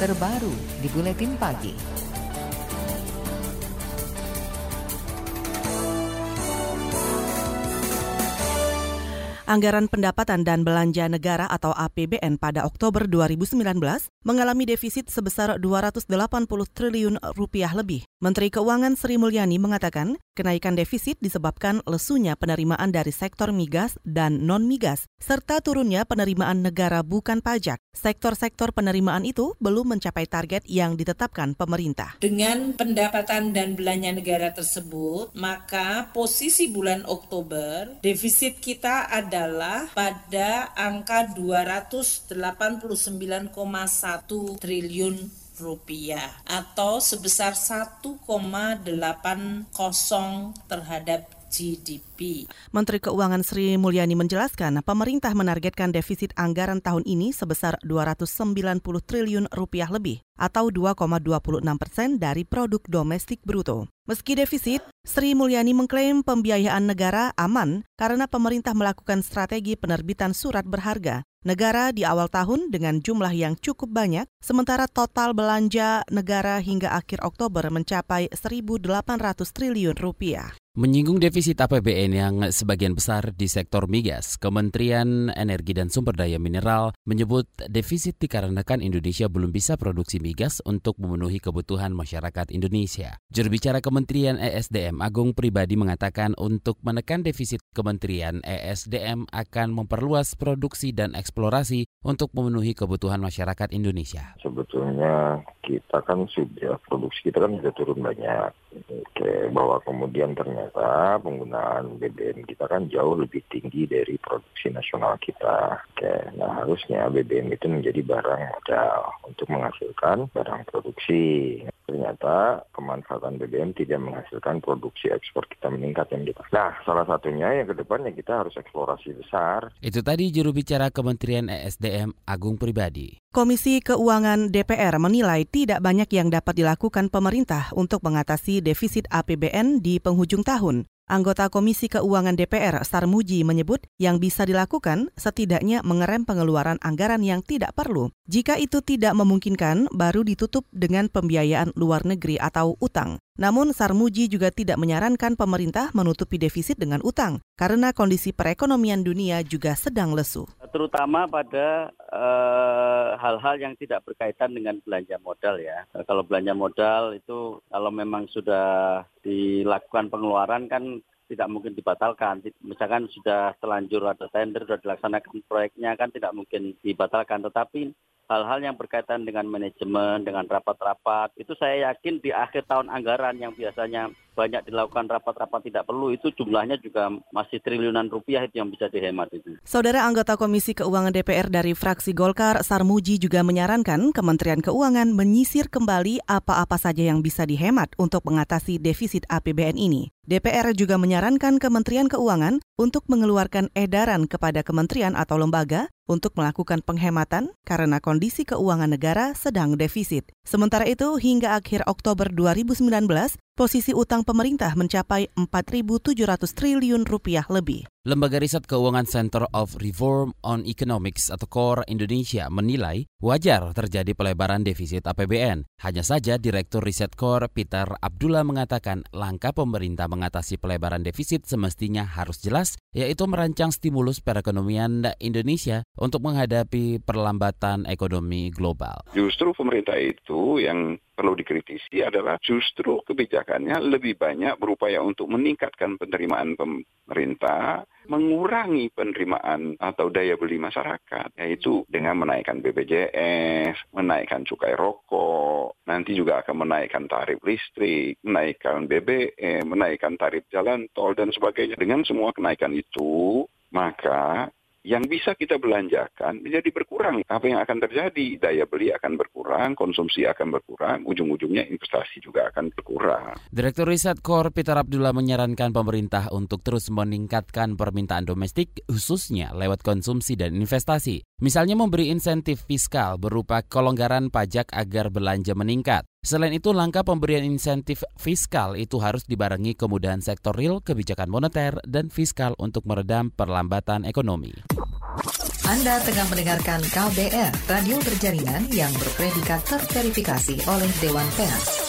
terbaru di Buletin Pagi. Anggaran pendapatan dan belanja negara atau APBN pada Oktober 2019 mengalami defisit sebesar 280 triliun rupiah lebih. Menteri Keuangan Sri Mulyani mengatakan kenaikan defisit disebabkan lesunya penerimaan dari sektor migas dan non-migas, serta turunnya penerimaan negara bukan pajak. Sektor-sektor penerimaan itu belum mencapai target yang ditetapkan pemerintah. Dengan pendapatan dan belanja negara tersebut, maka posisi bulan Oktober defisit kita adalah pada angka 289,1 triliun rupiah atau sebesar 1,80 terhadap GDP. Menteri Keuangan Sri Mulyani menjelaskan, pemerintah menargetkan defisit anggaran tahun ini sebesar 290 triliun rupiah lebih atau 2,26 persen dari produk domestik bruto. Meski defisit, Sri Mulyani mengklaim pembiayaan negara aman karena pemerintah melakukan strategi penerbitan surat berharga negara di awal tahun dengan jumlah yang cukup banyak, sementara total belanja negara hingga akhir Oktober mencapai 1.800 triliun rupiah. Menyinggung defisit APBN yang sebagian besar di sektor migas, Kementerian Energi dan Sumber Daya Mineral menyebut defisit dikarenakan Indonesia belum bisa produksi migas untuk memenuhi kebutuhan masyarakat Indonesia. Juru bicara Kementerian ESDM Agung Pribadi mengatakan untuk menekan defisit Kementerian ESDM akan memperluas produksi dan eksplorasi untuk memenuhi kebutuhan masyarakat Indonesia. Sebetulnya kita kan sudah produksi kita kan sudah turun banyak. Oke, bahwa kemudian ternyata penggunaan BBM kita kan jauh lebih tinggi dari produksi nasional kita. Oke, nah harusnya BBM itu menjadi barang modal untuk menghasilkan barang produksi. Ternyata pemanfaatan BBM tidak menghasilkan produksi ekspor kita meningkat yang kita. Nah, salah satunya yang ke depannya kita harus eksplorasi besar. Itu tadi juru bicara Kementerian ESDM Agung Pribadi. Komisi Keuangan DPR menilai tidak banyak yang dapat dilakukan pemerintah untuk mengatasi defisit APBN di penghujung tahun. Anggota Komisi Keuangan DPR Sarmuji menyebut yang bisa dilakukan setidaknya mengerem pengeluaran anggaran yang tidak perlu. Jika itu tidak memungkinkan, baru ditutup dengan pembiayaan luar negeri atau utang. Namun Sarmuji juga tidak menyarankan pemerintah menutupi defisit dengan utang karena kondisi perekonomian dunia juga sedang lesu. Terutama pada eh, hal-hal yang tidak berkaitan dengan belanja modal ya. Kalau belanja modal itu kalau memang sudah dilakukan pengeluaran kan tidak mungkin dibatalkan. Misalkan sudah terlanjur ada tender, sudah dilaksanakan proyeknya kan tidak mungkin dibatalkan. Tetapi hal-hal yang berkaitan dengan manajemen, dengan rapat-rapat, itu saya yakin di akhir tahun anggaran yang biasanya banyak dilakukan rapat-rapat tidak perlu itu jumlahnya juga masih triliunan rupiah itu yang bisa dihemat itu. Saudara anggota Komisi Keuangan DPR dari fraksi Golkar Sarmuji juga menyarankan Kementerian Keuangan menyisir kembali apa-apa saja yang bisa dihemat untuk mengatasi defisit APBN ini. DPR juga menyarankan Kementerian Keuangan untuk mengeluarkan edaran kepada kementerian atau lembaga untuk melakukan penghematan karena kondisi keuangan negara sedang defisit. Sementara itu, hingga akhir Oktober 2019, posisi utang pemerintah mencapai 4.700 triliun rupiah lebih. Lembaga Riset Keuangan Center of Reform on Economics atau CORE Indonesia menilai wajar terjadi pelebaran defisit APBN. Hanya saja Direktur Riset CORE Peter Abdullah mengatakan langkah pemerintah mengatasi pelebaran defisit semestinya harus jelas, yaitu merancang stimulus perekonomian Indonesia untuk menghadapi perlambatan ekonomi global. Justru pemerintah itu yang perlu dikritisi adalah justru kebijakannya lebih banyak berupaya untuk meningkatkan penerimaan pemerintah, mengurangi penerimaan atau daya beli masyarakat, yaitu dengan menaikkan BPJS, menaikkan cukai rokok, nanti juga akan menaikkan tarif listrik, menaikkan BBM, menaikkan tarif jalan tol, dan sebagainya. Dengan semua kenaikan itu, maka yang bisa kita belanjakan menjadi berkurang. Apa yang akan terjadi? Daya beli akan berkurang, konsumsi akan berkurang, ujung-ujungnya investasi juga akan berkurang. Direktur Riset Core Peter Abdullah menyarankan pemerintah untuk terus meningkatkan permintaan domestik khususnya lewat konsumsi dan investasi. Misalnya memberi insentif fiskal berupa kelonggaran pajak agar belanja meningkat. Selain itu, langkah pemberian insentif fiskal itu harus dibarengi kemudahan sektor real, kebijakan moneter, dan fiskal untuk meredam perlambatan ekonomi. Anda tengah mendengarkan KBR, radio berjaringan yang berpredikat terverifikasi oleh Dewan Pers.